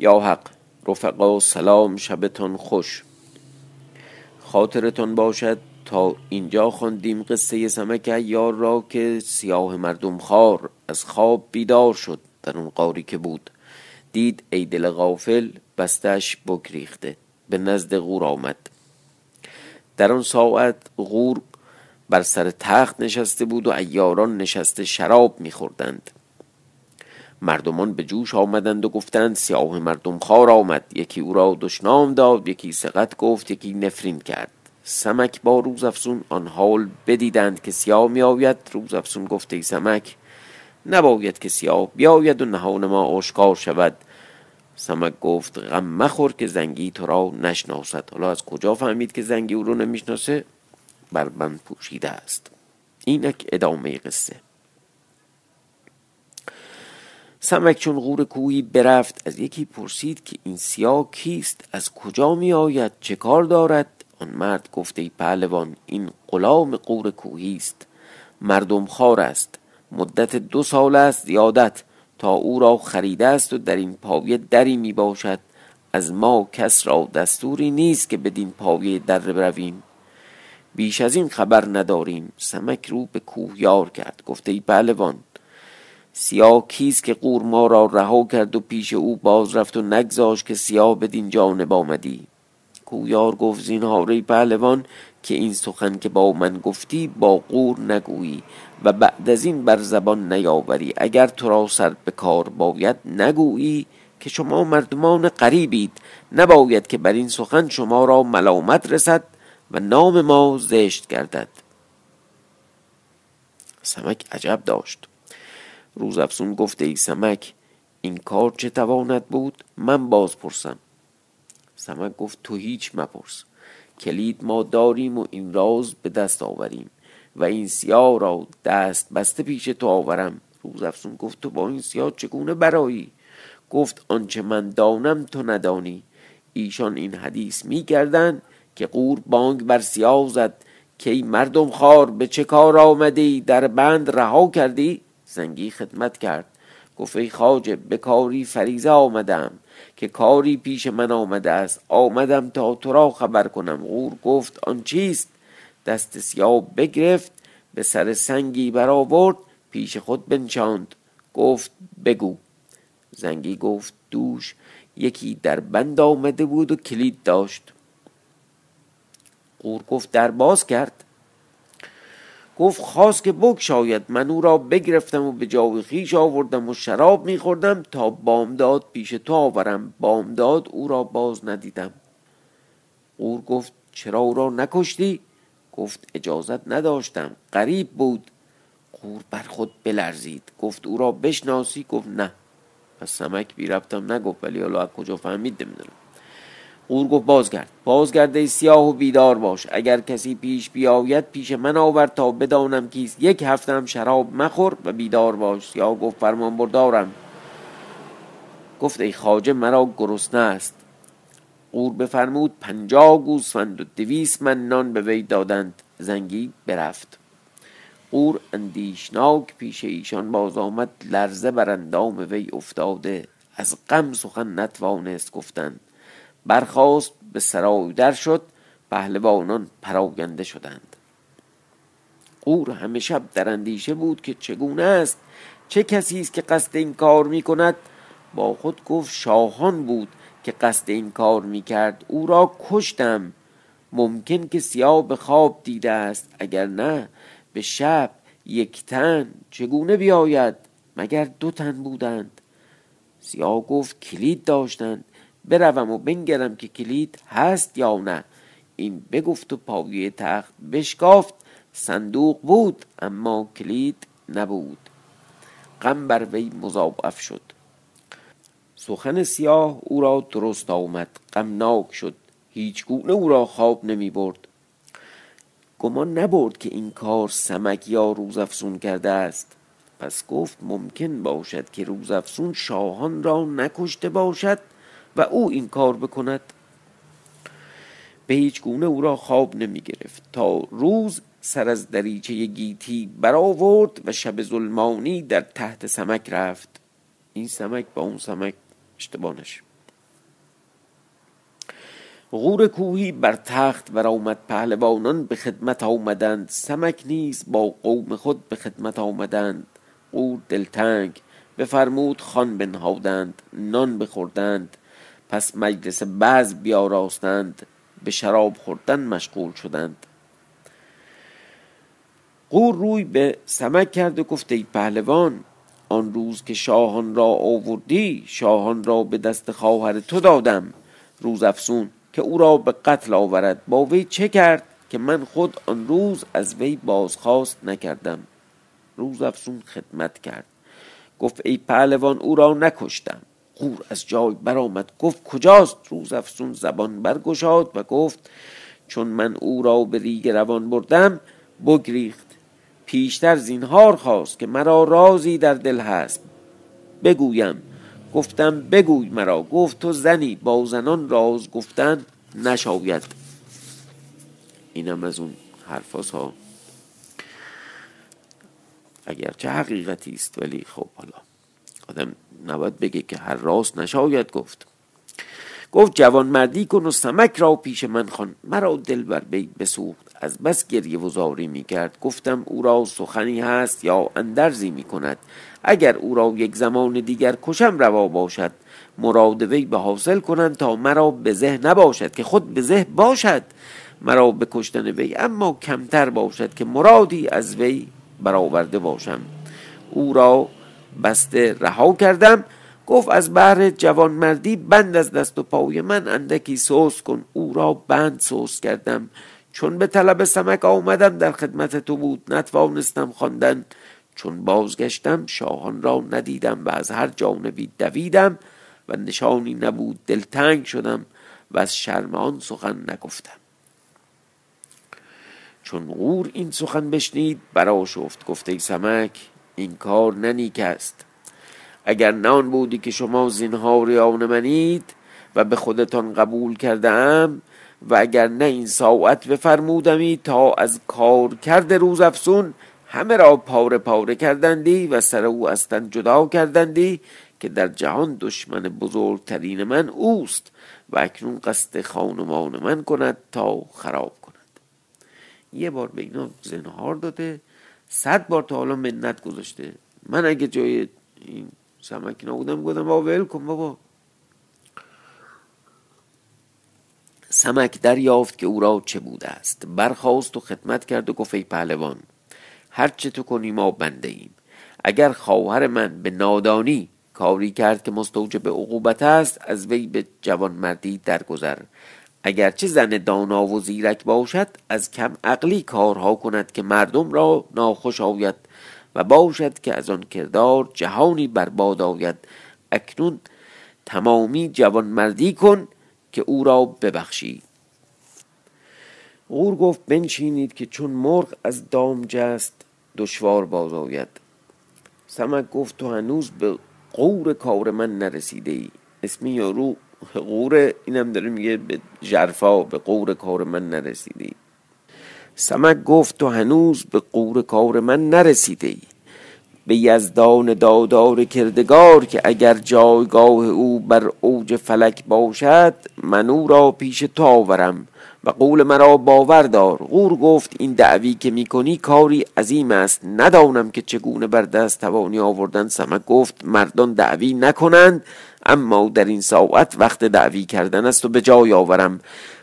یا حق رفقا سلام شبتان خوش. خاطرتان باشد. تا اینجا خواندیم قصه سمک ایار را که سیاه مردم خار از خواب بیدار شد در اون قاری که بود. دید ای دل غافل بستش بگریخته. به نزد غور آمد. در آن ساعت غور بر سر تخت نشسته بود و ایاران نشسته شراب میخوردند. مردمان به جوش آمدند و گفتند سیاه مردم خار آمد. یکی او را دشنام داد یکی سقط گفت یکی نفرین کرد. سمک با روز افسون آن حال بدیدند که سیاه می آید روز افسون گفت ای سمک نباید که سیاه بیاید و نهان ما آشکار شود. سمک گفت غم مخور که زنگی تو را نشناسد. حالا از کجا فهمید که زنگی او رو نمی‌شناسه؟ بر من پوشیده است. اینک ادامه قصه. سمک چون غور کوهی برفت از یکی پرسید که این سیاه کیست؟ از کجا می آید چه کار دارد؟ آن مرد گفته ای پهلوان این غلام غور کوهی است. مردم خار است. مدت دو سال است زیادت. تا او را خریده است و در این پاویه دری می باشد از ما کس را دستوری نیست که بدین پاویه در برویم. بیش از این خبر نداریم. سمک رو به کوه یار کرد. گفته ای پهلوان سیاه کیست که قور ما را رها کرد و پیش او باز رفت و نگذاشت که سیاه بدین جانب آمدی. کویار گفت زینهاره پهلوان که این سخن که با من گفتی با قور نگویی و بعد از این بر زبان نیاوری. اگر تو را سر به کار باید نگویی که شما مردمان قریبید. نباید که بر این سخن شما را ملامت رسد و نام ما زشت گردد. سمک عجب داشت. روز افسون گفته ای سمک این کار چه تواند بود؟ من باز پرسم. سمک گفت تو هیچ مپرس. کلید ما داریم و این راز به دست آوریم و این سیاه را دست بسته پیش تو آورم. روز افسون گفت تو با این سیاه چگونه برایی؟ گفت آنچه من دانم تو ندانی. ایشان این حدیث می کردن که قور بانگ بر سیاه زد که ای مردم خار به چه کار آمدی؟ در بند رها کردی؟ زنگی خدمت کرد. گفت ای خاجه به کاری فریزه آمدم که کاری پیش من آمده است. آمدم تا تو را خبر کنم. غور گفت آن چیست؟ دست سیاه بگرفت به سر سنگی برآورد پیش خود بنشاند. گفت بگو. زنگی گفت دوش یکی در بند آمده بود و کلید داشت. غور گفت در باز کرد. گفت خواست که بگشاید. من او را بگرفتم و به جای خیش آوردم و شراب میخوردم تا بامداد پیش تو آورم. بامداد او را باز ندیدم. قور گفت چرا او را نکشتی؟ گفت اجازت نداشتم. غریب بود. قور بر خود بلرزید. گفت او را بشناسی؟ گفت نه. پس سمک بی ربطم نگفت. ولی حالا از کجا فهمید؟ نمی‌دونم. قور گفت بازگرد. بازگرد سیاه و بیدار باش. اگر کسی پیش بیاید پیش من آور تا بدانم کیست. یک هفتم شراب مخور و بیدار باش. سیاه گفت فرمان بردارم. گفت ای خاجه مرا گرسنه است. قور بفرمود پنجاه گوسفند و دویست من نان به وی دادند. زنگی برفت. قور اندیشناک پیش ایشان باز آمد. لرزه بر اندام وی افتاده. از غم سخن نتوانست گفتند برخواست به سرای در شد پهلوانان پراگنده شدند. قور همه شب در اندیشه بود که چگونه است چه کسی است که قصد این کار می کند با خود گفت شاهان بود که قصد این کار می کرد او را کشتم. ممکن که سیاه به خواب دیده است اگر نه به شب یک تن چگونه بیاید؟ مگر دو تن بودند؟ سیاه گفت کلید داشتند. بروم و بنگرم که کلید هست یا نه. این بگفت و پاوی تخت بشکافت. صندوق بود اما کلید نبود. غم بر وی مضاعف شد سخن سیاه او را درست آمد. غمناک شد. هیچ گونه او را خواب نمی برد. گمان نبرد که این کار سمک یا روزافزون کرده است. پس گفت ممکن باشد که روزافزون شاهان را نکشته باشد. و او این کار بکند. به هیچ گونه او را خواب نمی گرفت. تا روز سر از دریچه گیتی برآورد و شب ظلمانی در تحت سمک رفت. این سمک با اون سمک اشتبانش غور کوهی بر تخت برآمد. پهلوانان به خدمت آمدند. سمک نیز با قوم خود به خدمت آمدند. غور دلتنگ بفرمود خان بنهادند نان بخوردند. پس مجلس بعض بیاراستند به شراب خوردن مشغول شدند. قور روی به سمک کرد و گفت ای پهلوان آن روز که شاهان را آوردی شاهان را به دست خواهر تو دادم. روز افسون که او را به قتل آورد. با وی چه کرد که من خود آن روز از وی بازخواست نکردم؟ روز افسون خدمت کرد. گفت ای پهلوان او را نکشتم. قور از جای برآمد گفت کجاست؟ روز افسون زبان برگشاد و گفت چون من او را به ریگ روان بردم بگریخت. پیشتر زینهار خواست که مرا رازی در دل هست. بگویم. گفتم بگوی مرا. گفت تو زنی با زنان راز گفتن نشاید. اینم از اون حرفاس ها اگرچه حقیقتی است ولی خب حالا آدم نباید بگه که هر راست نشاید گفت. گفت جوان مردی کن و سمک را پیش من خان مرا دل بر بی بسوخت. از بس گریه و زاری می کرد. گفتم او را سخنی هست یا اندرزی می کند؟ اگر او را یک زمان دیگر کشم روا باشد مراد وی به حاصل کنند تا مرا به ذهن نباشد که خود به ذهن باشد. مرا به کشتن وی اما کمتر باشد که مرادی از وی برآورده باشم. او را بسته رها کردم. گفت از بهر جوانمردی بند از دست و پای من اندکی سوس کن او را بند سوس کردم. چون به طلب سمک آمدم در خدمت تو بود نتوانستم خواندن. چون بازگشتم شاهان را ندیدم و از هر جانبی دویدم و نشانی نبود دلتنگ شدم و از شرم آن سخن نگفتم. چون غور این سخن بشنید براشفت گفته سمک این کار ننیک است. اگر نان بودی که شما زینهار آن منید و به خودتان قبول کردم و اگر نه این ساعت بفرمودمی تا از کار کرده روز افسون همه را پاره پاره کردندی و سر او از تن جدا کردندی که در جهان دشمن بزرگترین من اوست و اکنون قصد خانمان من کند تا خراب کند. یه بار به اینا زنهار داده صد بار تا حالا منت گذاشته. من اگه جای این سمک نبودم گفتم با ول کن بابا. سمک دریافت که او را چه بوده است. برخواست و خدمت کرد و گفت ای پهلوان هر چه تو کنی ما بنده ایم. اگر خواهر من به نادانی کاری کرد که مستوجب عقوبت است از وی به جوانمردی درگذر. اگرچه زن دانا و زیرک باشد از کم عقلی کارها کند که مردم را ناخوش آید و باشد که از آن کردار جهانی برباد آید. اکنون تمامی جوانمردی کن که او را ببخشی. غور گفت بنشینید که چون مرغ از دام جست دشوار باز آید. سمک گفت تو هنوز به قور کار من نرسیده ای اسمی یارو قور اینم داره میگه به جرفا به قور کار من نرسیده ای سمک گفت تو هنوز به قور کار من نرسیده ای به یزدان دادار کردگار که اگر جایگاه او بر اوج فلک باشد من او را پیش تو آورم و قول مرا باور دار. غور گفت این دعوی که می‌کنی کاری عظیم است. ندانم که چگونه بر دست توانی آوردن. سمک گفت مردان دعوی نکنند. اما در این ساعت وقت دعوی کردن است و به جای آورم.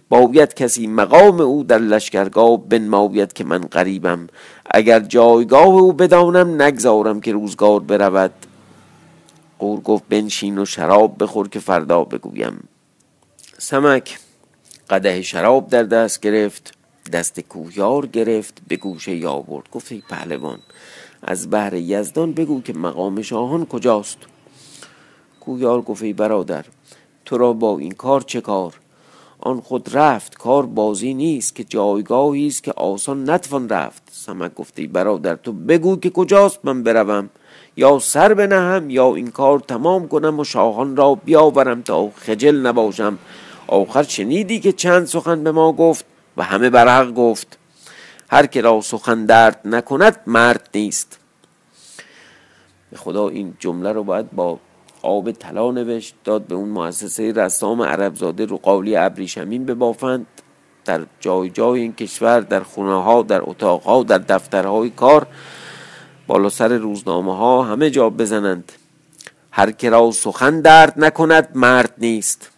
باید کسی مقام او در لشکرگاه بنماید که من غریبم. اگر جایگاه او بدانم نگذارم که روزگار برود. قور گفت بنشین و شراب بخور که فردا بگویم. سمک قده شراب در دست گرفت دست کوهیار گرفت به گوشه یا برد گفت ای پهلوان از بهر یزدان بگو که مقام شاهان کجاست. کوهیار گفت ای برادر تو را با این کار چه کار؟ آن خود رفت کار بازی نیست که جایگاهی است که آسان نتوان رفت. سمک گفته برادر تو بگو که کجاست من بروم؟ یا سر بنهم یا این کار تمام کنم و شاهان را بیاورم تا خجل نباشم. آخر شنیدی که چند سخن به ما گفت و همه برحق گفت. هر که را سخن درد نکند مرد نیست. به خدا این جمله رو باید با آب طلا نوشت داد به اون مؤسسه رسام عربزاده رو قالی ابریشمین ببافند. در جای جای این کشور در خونه ها در اتاق ها در دفترهای کار بالا سر روزنامه ها همه جا بزنند. هر که را سخن درد نکند مرد نیست.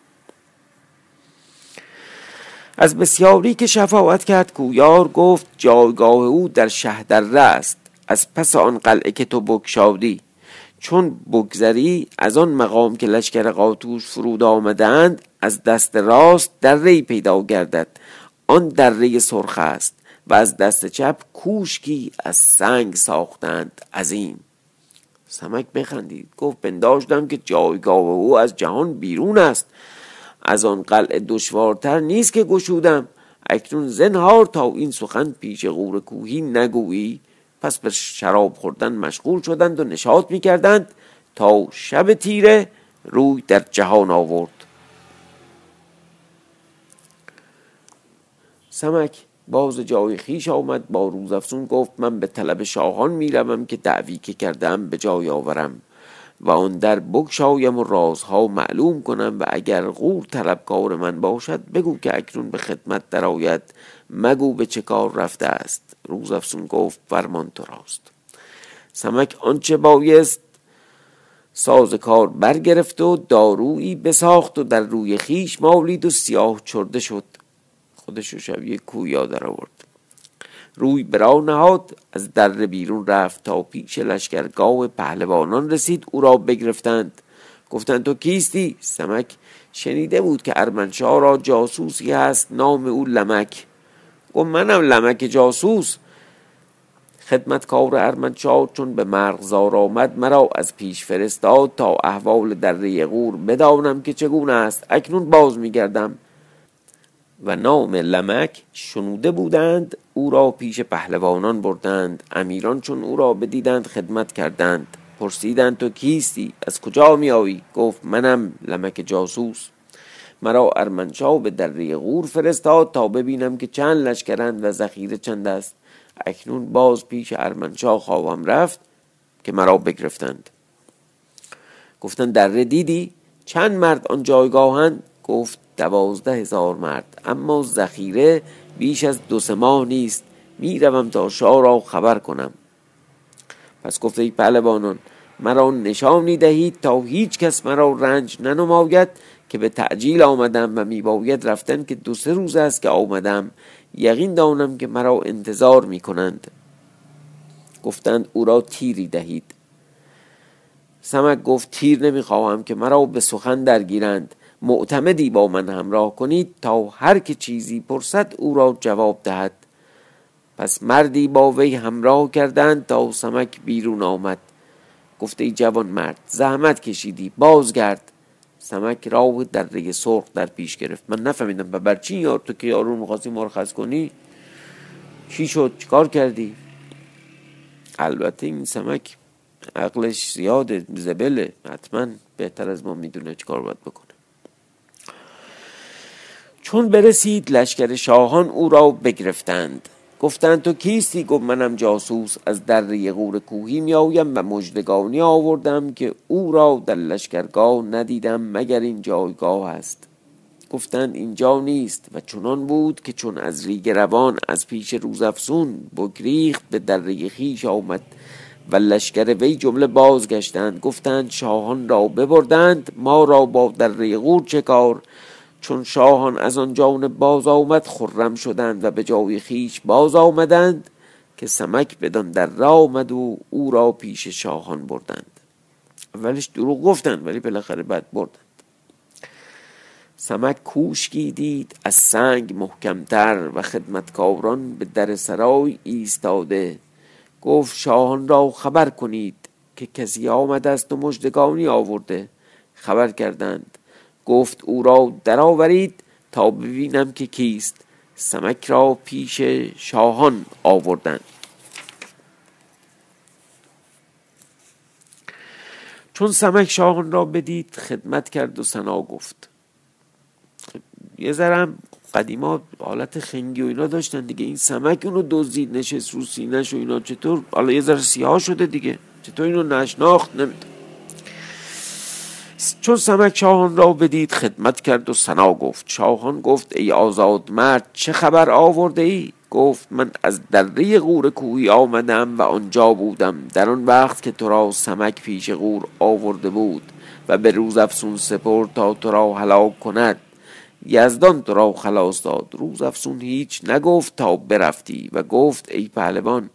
از بسیاری که شفاعت کرد کویار گفت جایگاه او در شهدره است از پس آن قلعه که تو بکشادی چون بگذری از آن مقام که لشکر قاتوش فرود آمدند از دست راست دره پیدا گردد. آن دره سرخ است و از دست چپ کوشکی از سنگ ساختند عظیم. سمک بخندید گفت پنداشتم که جایگاه او از جهان بیرون است. از آن قلعه دشوارتر نیست که گشودم. اکنون زنهار تا این سخن پیش غور کوهی نگویی. پس به شراب خوردن مشغول شدند و نشاط می‌کردند تا شب تیره روی در جهان آورد. سمک باز جای خیش آمد با روزافزون گفت من به طلب شاهان می‌روم که دعوی که کردم به جای آورم. و آن در بگشایم و رازها معلوم کنم و اگر غور طلبکار من باشد بگو که اکنون به خدمت درآید. مگو به چه کار رفته است؟ روزافزون گفت فرمان تو راست. سمک آنچه بایست ساز کار برگرفت و دارویی بساخت و در روی خیش مالید و سیاه چرده شد. خودش شبیه کویا در آورد روی برا نهاد از در بیرون رفت تا پیش لشکرگاه پهلوانان رسید او را بگرفتند. گفتند تو کیستی؟ سمک شنیده بود که ارمنشاه را جاسوسی هست نام او لمک. گفت منم لمک جاسوس. خدمتکار ارمنشاه چون به مرغزار آمد مرا از پیش فرستاد تا احوال در غور بدانم که چگونه است. اکنون باز میگردم. و نام لمک شنوده بودند. او را پیش پهلوانان بردند. امیران چون او را بدیدند خدمت کردند. پرسیدند تو کیستی؟ از کجا میآیی؟ گفت منم لمک جاسوس. مرا ارمنشاه به دره غور فرستاد تا ببینم که چند لشکرند و ذخیره چند است. اکنون باز پیش ارمنشاه خواهم رفت که مرا بگرفتند. گفتند دره دیدی؟ چند مرد آن جایگاهند؟ گفت دوازده هزار مرد. اما ذخیره بیش از دو سه ماه نیست. می‌روم تا شاه را خبر کنم. پس گفته ای پهلوانان مرا نشانی دهید تا هیچ کس مرا رنج ننماید که به تعجیل آمدم و میباید رفتن که دو سه روز است که آمدم. یقین دانم که مرا انتظار می کنند گفتند او را تیری دهید. سمک گفت تیر نمی‌خواهم که مرا به سخن درگیرند. معتمدی با من همراه کنید تا هر که چیزی پرسد او را جواب دهد. پس مردی با وی همراه کردند تا سمک بیرون آمد. گفته جوان مرد زحمت کشیدی بازگرد. سمک راه در سرخ در پیش گرفت. من نفهمیدم و بر یار تو که یارو می‌خواستی مرخص کنی؟ چی شد؟ چیکار کردی؟ البته این سمک عقلش زیاده زبله. حتما بهتر از ما می‌دونه چیکار باید بکنه. چون برسید لشکر شاهان او را بگرفتند. گفتند تو کیستی؟ گفت منم جاسوس. از در غور کوهی میآیم و مجدگانی آوردم که او را در لشکرگاه ندیدم مگر این جایگاه است. گفتند اینجا نیست و چنان بود که چون از ریگ روان از پیش روزافزون بگریخت به در خیش آمد و لشکر وی جمله بازگشتند. گفتند شاهان را ببردند ما را با در غور چه کار؟ چون شاهان از آن جانب باز آمد خرم شدند و به جای خیش باز آمدند که سمک بدان در را آمد و او را پیش شاهان بردند. اولش دروغ گفتند ولی بالاخره بعد بردند. سمک کوشکی دید از سنگ محکمتر و خدمتکاران به در سرای ایستاده. گفت شاهان را خبر کنید که کسی آمده است و مجدگانی آورده. خبر کردند. گفت او را درآورید تا ببینم که کیست. سمک را پیش شاهان آوردند. چون سمک شاهان را بدید خدمت کرد و سنا گفت. یه ذرم قدیما حالت خنگی و اینا داشتن دیگه. این سمک اونو دزدید نشست رو سینش و اینا. چطور؟ حالا یه ذره سیاه شده دیگه. چطور اینو نشناخت؟ نمیده چون سمک شاهان را بدید خدمت کرد و سنا گفت. شاهان گفت ای آزاد مرد چه خبر آورده ای؟ گفت من از دره غور کوهی آمدم و آنجا بودم. در آن وقت که تو را سمک پیش غور آورده بود و به روز افسون سپرد تا تو را هلاک کند. یزدان تو را خلاص داد. روز افسون هیچ نگفت تا برفتی و گفت ای پهلوان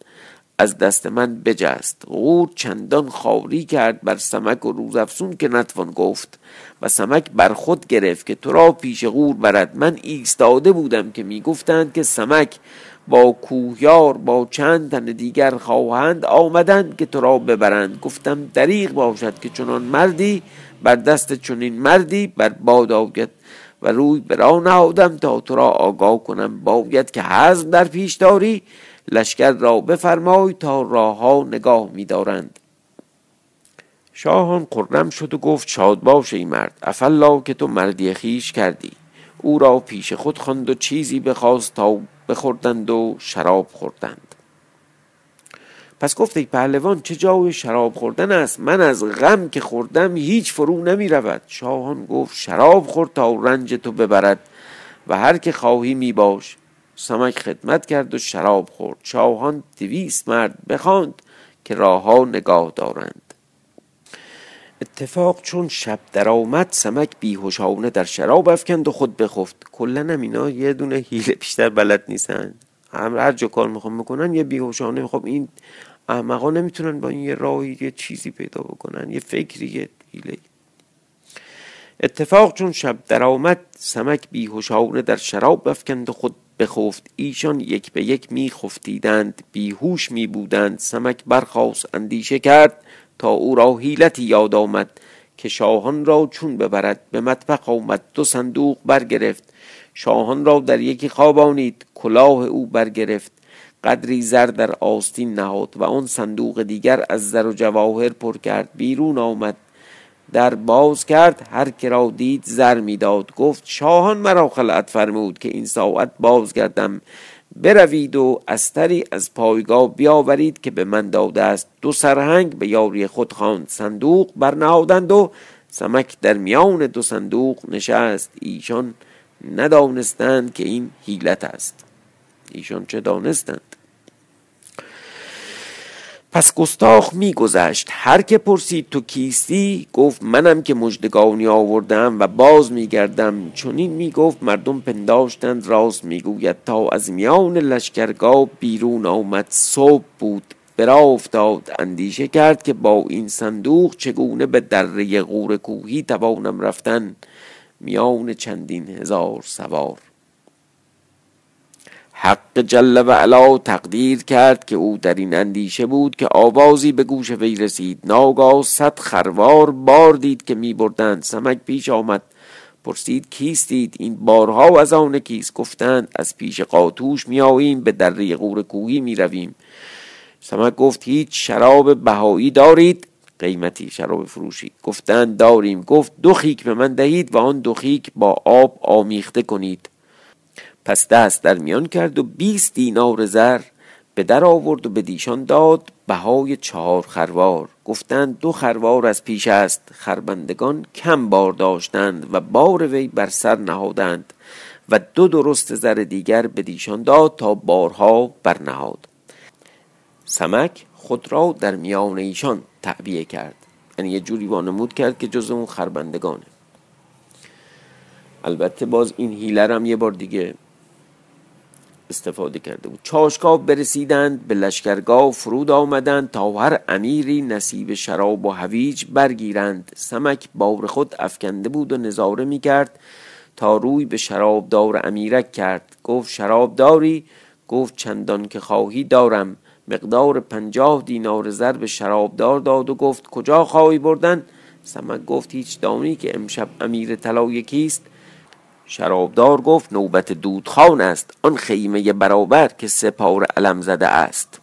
از دست من بجست. غور چندان خاوری کرد بر سمک و روز افسون که نتوان گفت و سمک بر خود گرفت که تو را پیش غور برد. من ایستاده بودم که می‌گفتند که سمک با کوهیار با چند تن دیگر خواهند آمدند که تو را ببرند. گفتم دریغ باشد که چنان مردی بر دست چنین مردی بر باد آید و روی برا نهادم تا تو را آگاه کنم. باید که حزم در پیش داری لشکر را بفرمای تا راه ها نگاه میدارند. شاهان قرم شد و گفت شاد باش ای مرد افلا که تو مردی خیش کردی. او را پیش خود خواند و چیزی بخواست تا بخوردند و شراب خوردند. پس گفت ای پهلوان چه جای شراب خوردن است؟ من از غم که خوردم هیچ فرو نمی رود. شاهان گفت شراب خورد تا رنج تو ببرد و هر که خواهی می باش. سمک خدمت کرد و شراب خورد. شاهان دویست مرد بخواند که راهها نگاه دارند. اتفاق چون شب درآمد سمک بیهوشانه در شراب افکند و خود بخفت. کلا هم اینا یه دونه هیله بیشتر بلد نیستن. هم هر جا کار می‌خوام می‌کنن یه بیهوشانه. خب این احمقا نمی‌تونن با این یه راهی یه چیزی پیدا بکنن یه فکری یه هیله اتفاق چون شب درآمد سمک بیهوشانه در شراب افکند و خود بخفت. ایشان یک به یک می خفتیدند بیهوش می بودند سمک برخواست اندیشه کرد تا او را حیلتی یاد آمد که شاهان را چون ببرد. به مطبخ آمد دو صندوق برگرفت. شاهان را در یکی خوابانید کلاه او برگرفت. قدری زر در آستین نهاد و آن صندوق دیگر از زر و جواهر پر کرد. بیرون آمد. در باز کرد هر که را دید زر می‌داد. گفت شاهان مرا خلعت فرمود که این ساعت بازگردم. بروید و استری از پایگاه بیاورید که به من داده است. دو سرهنگ به یاری خود خواند. صندوق برنهادند و سمک در میان دو صندوق نشست. ایشان ندانستند که این حیلت است. ایشان چه دانستند؟ پس گستاخ میگذشت. هر که پرسید تو کیستی گفت منم که مجدگانی آوردم و باز میگردم. چنین می‌گفت مردم پنداشتند راست می‌گوید. تا از میان لشکرگاه بیرون آمد. صبح بود. برا افتاد اندیشه کرد که با این صندوق چگونه به دره غور کوهی توانم رفتن. میان چندین هزار سوار. حق جل و علا تقدیر کرد که او در این اندیشه بود که آوازی به گوش وی رسید. ناگاه صد خروار بار دید که می بردند سمک پیش آمد. پرسید کیستید؟ این بارها از آن کیست؟ گفتند از پیش قاتوش می آییم به دره غور کوهی می رویم سمک گفت هیچ شراب بهایی دارید؟ قیمتی شراب فروشی. گفتند داریم. گفت دو خیک به من دهید و آن دو خیک با آب آمیخته کنید. پس دست در میان کرد و بیست دینار زر به در آورد و به دیشان داد بهای چهار خروار. گفتند دو خروار از پیش است. خربندگان کم بار داشتند و بار وی بر سر نهادند و دو درست زر دیگر به دیشان داد تا بارها برنهاد. سمک خود را در میان ایشان تعبیه کرد. یعنی یه جوری وانمود کرد که جز اون خربندگانه. البته باز این هیلر هم یه بار دیگه استفاده کرده بود. چاشگاه برسیدند به لشکرگاه فرود آمدند تا هر امیری نصیب شراب و هویج برگیرند. سمک بار خود افکنده بود و نظاره می کرد تا روی به شرابدار امیرک کرد. گفت شراب داری گفت چندان که خواهی دارم. مقدار پنجاه دینار زر به شرابدار داد و گفت کجا خواهی بردن؟ سمک گفت هیچ دانی که امشب امیر طلا یکیست شرابدار گفت نوبت دودخان است. آن خیمه برابر که سپار علم زده است.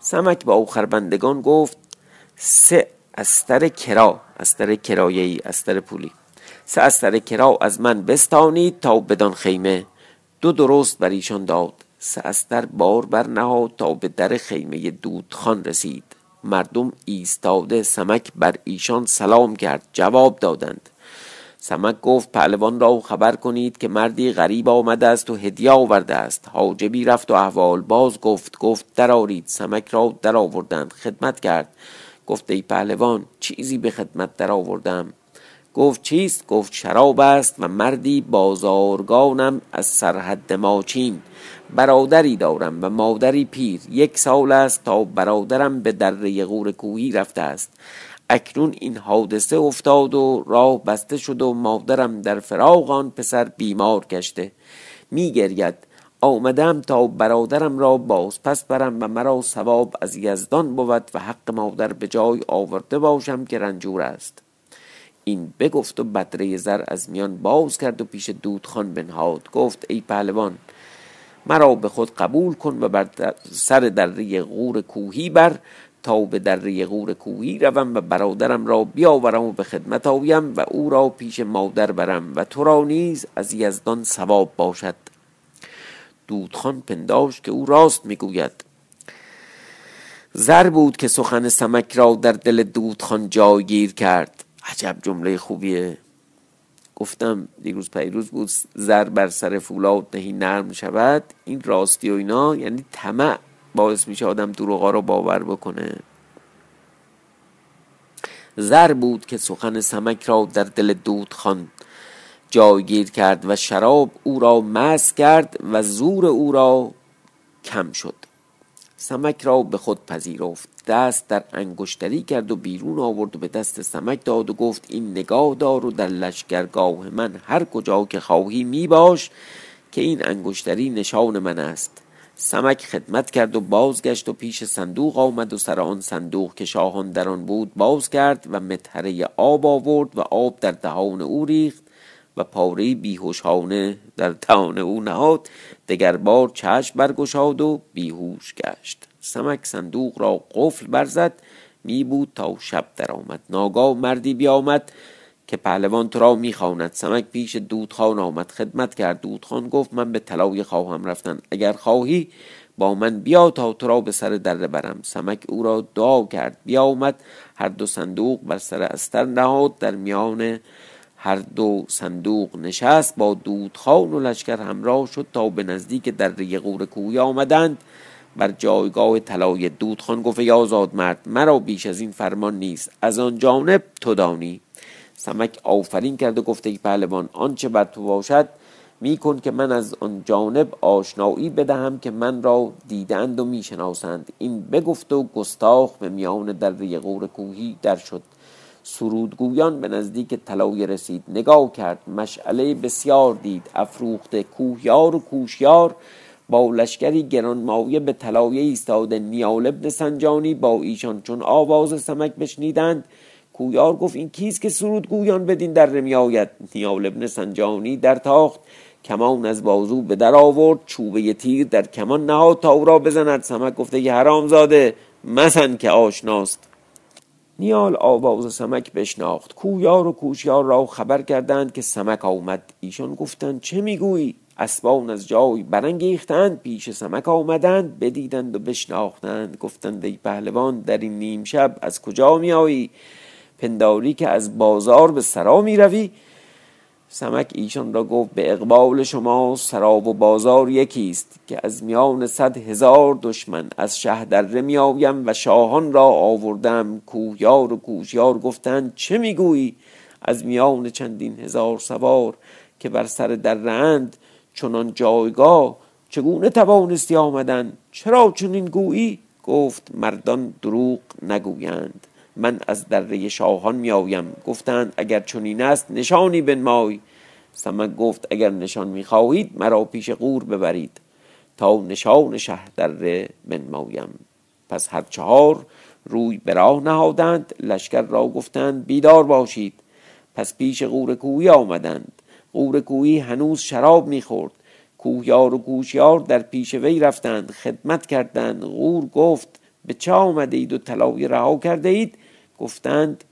سمک به آخربندگان گفت سه استر کرا استر کرایه ای استر پولی. سه استر کرا از من بستانید تا بدان خیمه. دو درست بر ایشان داد. سه استر بار بر نهاد تا به در خیمه دودخان رسید. مردم ایستاده سمک بر ایشان سلام کرد جواب دادند. سمک گفت پهلوان را خبر کنید که مردی غریب آمده است و هدیه آورده است. حاجبی رفت و احوال باز گفت گفت درآرید سمک را درآوردند خدمت کرد. گفت ای پهلوان چیزی به خدمت درآوردم. گفت چیست؟ گفت شراب است و مردی بازارگانم از سرحد ماچین برادری دارم و مادری پیر. یک سال است تا برادرم به دره غور کوهی رفته است. اکنون این حادثه افتاد و راه بسته شد و مادرم در فراغ آن پسر بیمار گشته. میگرید. آمدم تا برادرم را باز پس برم و مرا ثواب از یزدان بود و حق مادر به جای آورده باشم که رنجور است. این بگفت و بدره زر از میان باز کرد و پیش دودخان بنهاد. گفت ای پهلوان مرا به خود قبول کن و بر سر دره غور کوهی بر تا به دره غور کوهی روم و برادرم را بیاورم و به خدمت آویم و او را پیش مادر برم و تو را نیز از یزدان ثواب باشد. دودخان پنداشت که او راست می‌گوید. زر بود که سخن سمک را در دل دودخان جایگیر کرد. عجب جمله خوبیه. گفتم دیروز پیروز بود زر بر سر فولاد نهی نرم شود. این راستی و اینا یعنی طمع. باعث میشه آدم دروغا رو باور بکنه. زر بود که سخن سمک را در دل دودخان جایگیر کرد و شراب او را مس کرد و زور او را کم شد. سمک را به خود پذیرفت. دست در انگشتری کرد و بیرون آورد و به دست سمک داد و گفت این نگاه دار و در لشگرگاه من هر کجا که خواهی می باش که این انگشتری نشان من است. سمک خدمت کرد و بازگشت و پیش صندوق آمد و سر آن صندوق که شاهان در آن بود باز کرد و متحره آب آورد و آب در دهان او ریخت و پاره بیهوشانه در دهان او نهاد. دگر بار چشم برگشاد و بیهوش گشت. سمک صندوق را قفل برزد. می بود تا شب درآمد. ناگاه مردی بیامد. که پهلوان تو را می‌خواند. سمک پیش دودخان آمد. خدمت کرد. دودخان گفت من به طلایه خواهم رفتن. اگر خواهی با من بیا تا تو را به سر دره برم. سمک او را دعا کرد. بیامد. هر دو صندوق بر سر استر نهاد. در میان هر دو صندوق نشست. با دودخان و لشکر همراه شد تا به نزدیک دره غور کوی آمدند. بر جایگاه طلای دودخان گفت ای آزاد مرد مرا بیش از این فرمان نیست. از آن جانب تو دانی. سمک آفرین کرد و گفته ای پهلوان آنچه بر تو باشد میکن که من از آن جانب آشنایی بدهم که من را دیدند و می‌شناسند. این بگفت و گستاخ به میان در غور کوهی در شد. سرودگویان به نزدیک طلایه رسید نگاه کرد مشعله بسیار دید افروخته کوهیار و کوشیار با لشکری گرانمایه به طلایه ایستاده نیال ابن سنجانی با ایشان چون آواز سمک بشنیدند کویار گفت این کیست که سرودگویان بدین در می آید؟ نیال ابن سنجانی در تاخت. کمان از بازو به در آورد چوبه تیر در کمان نهاد تا او را بزند. سمک گفته ای حرام زاده مزن که آشناست. نیال آواز سمک بشناخت. کویار و کوشیار را خبر کردند که سمک آمد. ایشان گفتند چه می‌گویی؟ اسبان از جای برانگیختند پیش سمک آمدند بدیدند و بشناختند. گفتند ای پهلوان در این نیم شب از کجا میآیی؟ پنداری که از بازار به سرا می روی سمک ایشان را گفت به اقبال شما سراب و بازار یکیست که از میان صد هزار دشمن از شه دره می آیم و شاهان را آوردم. کوهیار و کوشیار گفتند چه می‌گویی؟ از میان چندین هزار سوار که بر سر دره اند چنان جایگاه چگونه توانستی آمدن؟ چرا چنین گویی؟ گفت مردان دروغ نگویند. من از دره شاهان می آیم گفتند اگر چنین است نشانی بنمای. سمک گفت اگر نشان می خواهید مرا پیش قور ببرید. تا نشان شهر دره بنمایم. پس هر چهار روی به راه نهادند. لشکر را گفتند بیدار باشید. پس پیش قور کوی آمدند. غور کوهی هنوز شراب می‌خورد. کوهیار و گوشیار در پیش وی رفتند. خدمت کردند. غور گفت به چه آمده اید و طلای رها کرده اید گفتند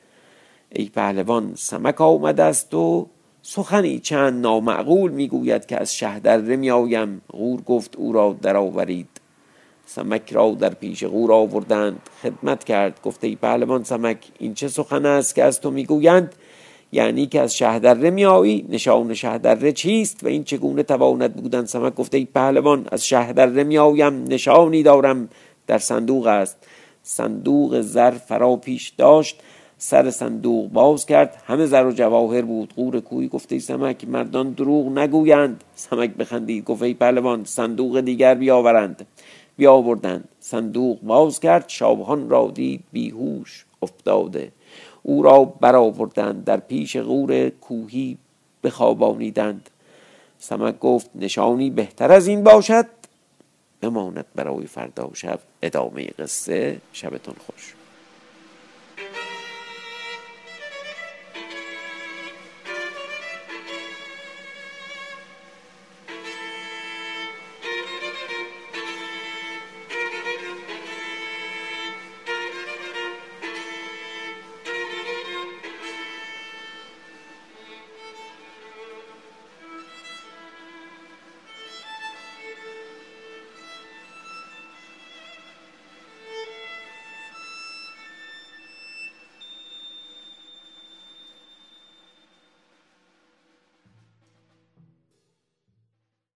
ای پهلوان سمک آمده است و سخنی چند نامعقول می‌گوید که از شهدره میآیم غور گفت او را درآورید. سمک را در پیش غور آوردند. خدمت کرد. گفته ای پهلوان سمک این چه سخن است که از تو می‌گویند؟ یعنی که از شهدره میایی نشان شهدره چیست و این چگونه تواند بودن؟ سمک گفته ای پهلوان از شهدره میآیم نشانی دارم. در صندوق است. صندوق زر فرا پیش داشت. سر صندوق باز کرد. همه زر و جواهر بود. قور کوی گفته سمک مردان دروغ نگویند. سمک بخندید گفت ای پهلوان صندوق دیگر بیاورند. بیاوردند. صندوق باز کرد. شابهان را دید بیهوش افتاده. او را برآوردند. در پیش غور کوهی بخوابانیدند. سمک گفت نشانی بهتر از این باشد. بماند برای فردا شب. ادامه قصه. شبتون خوش.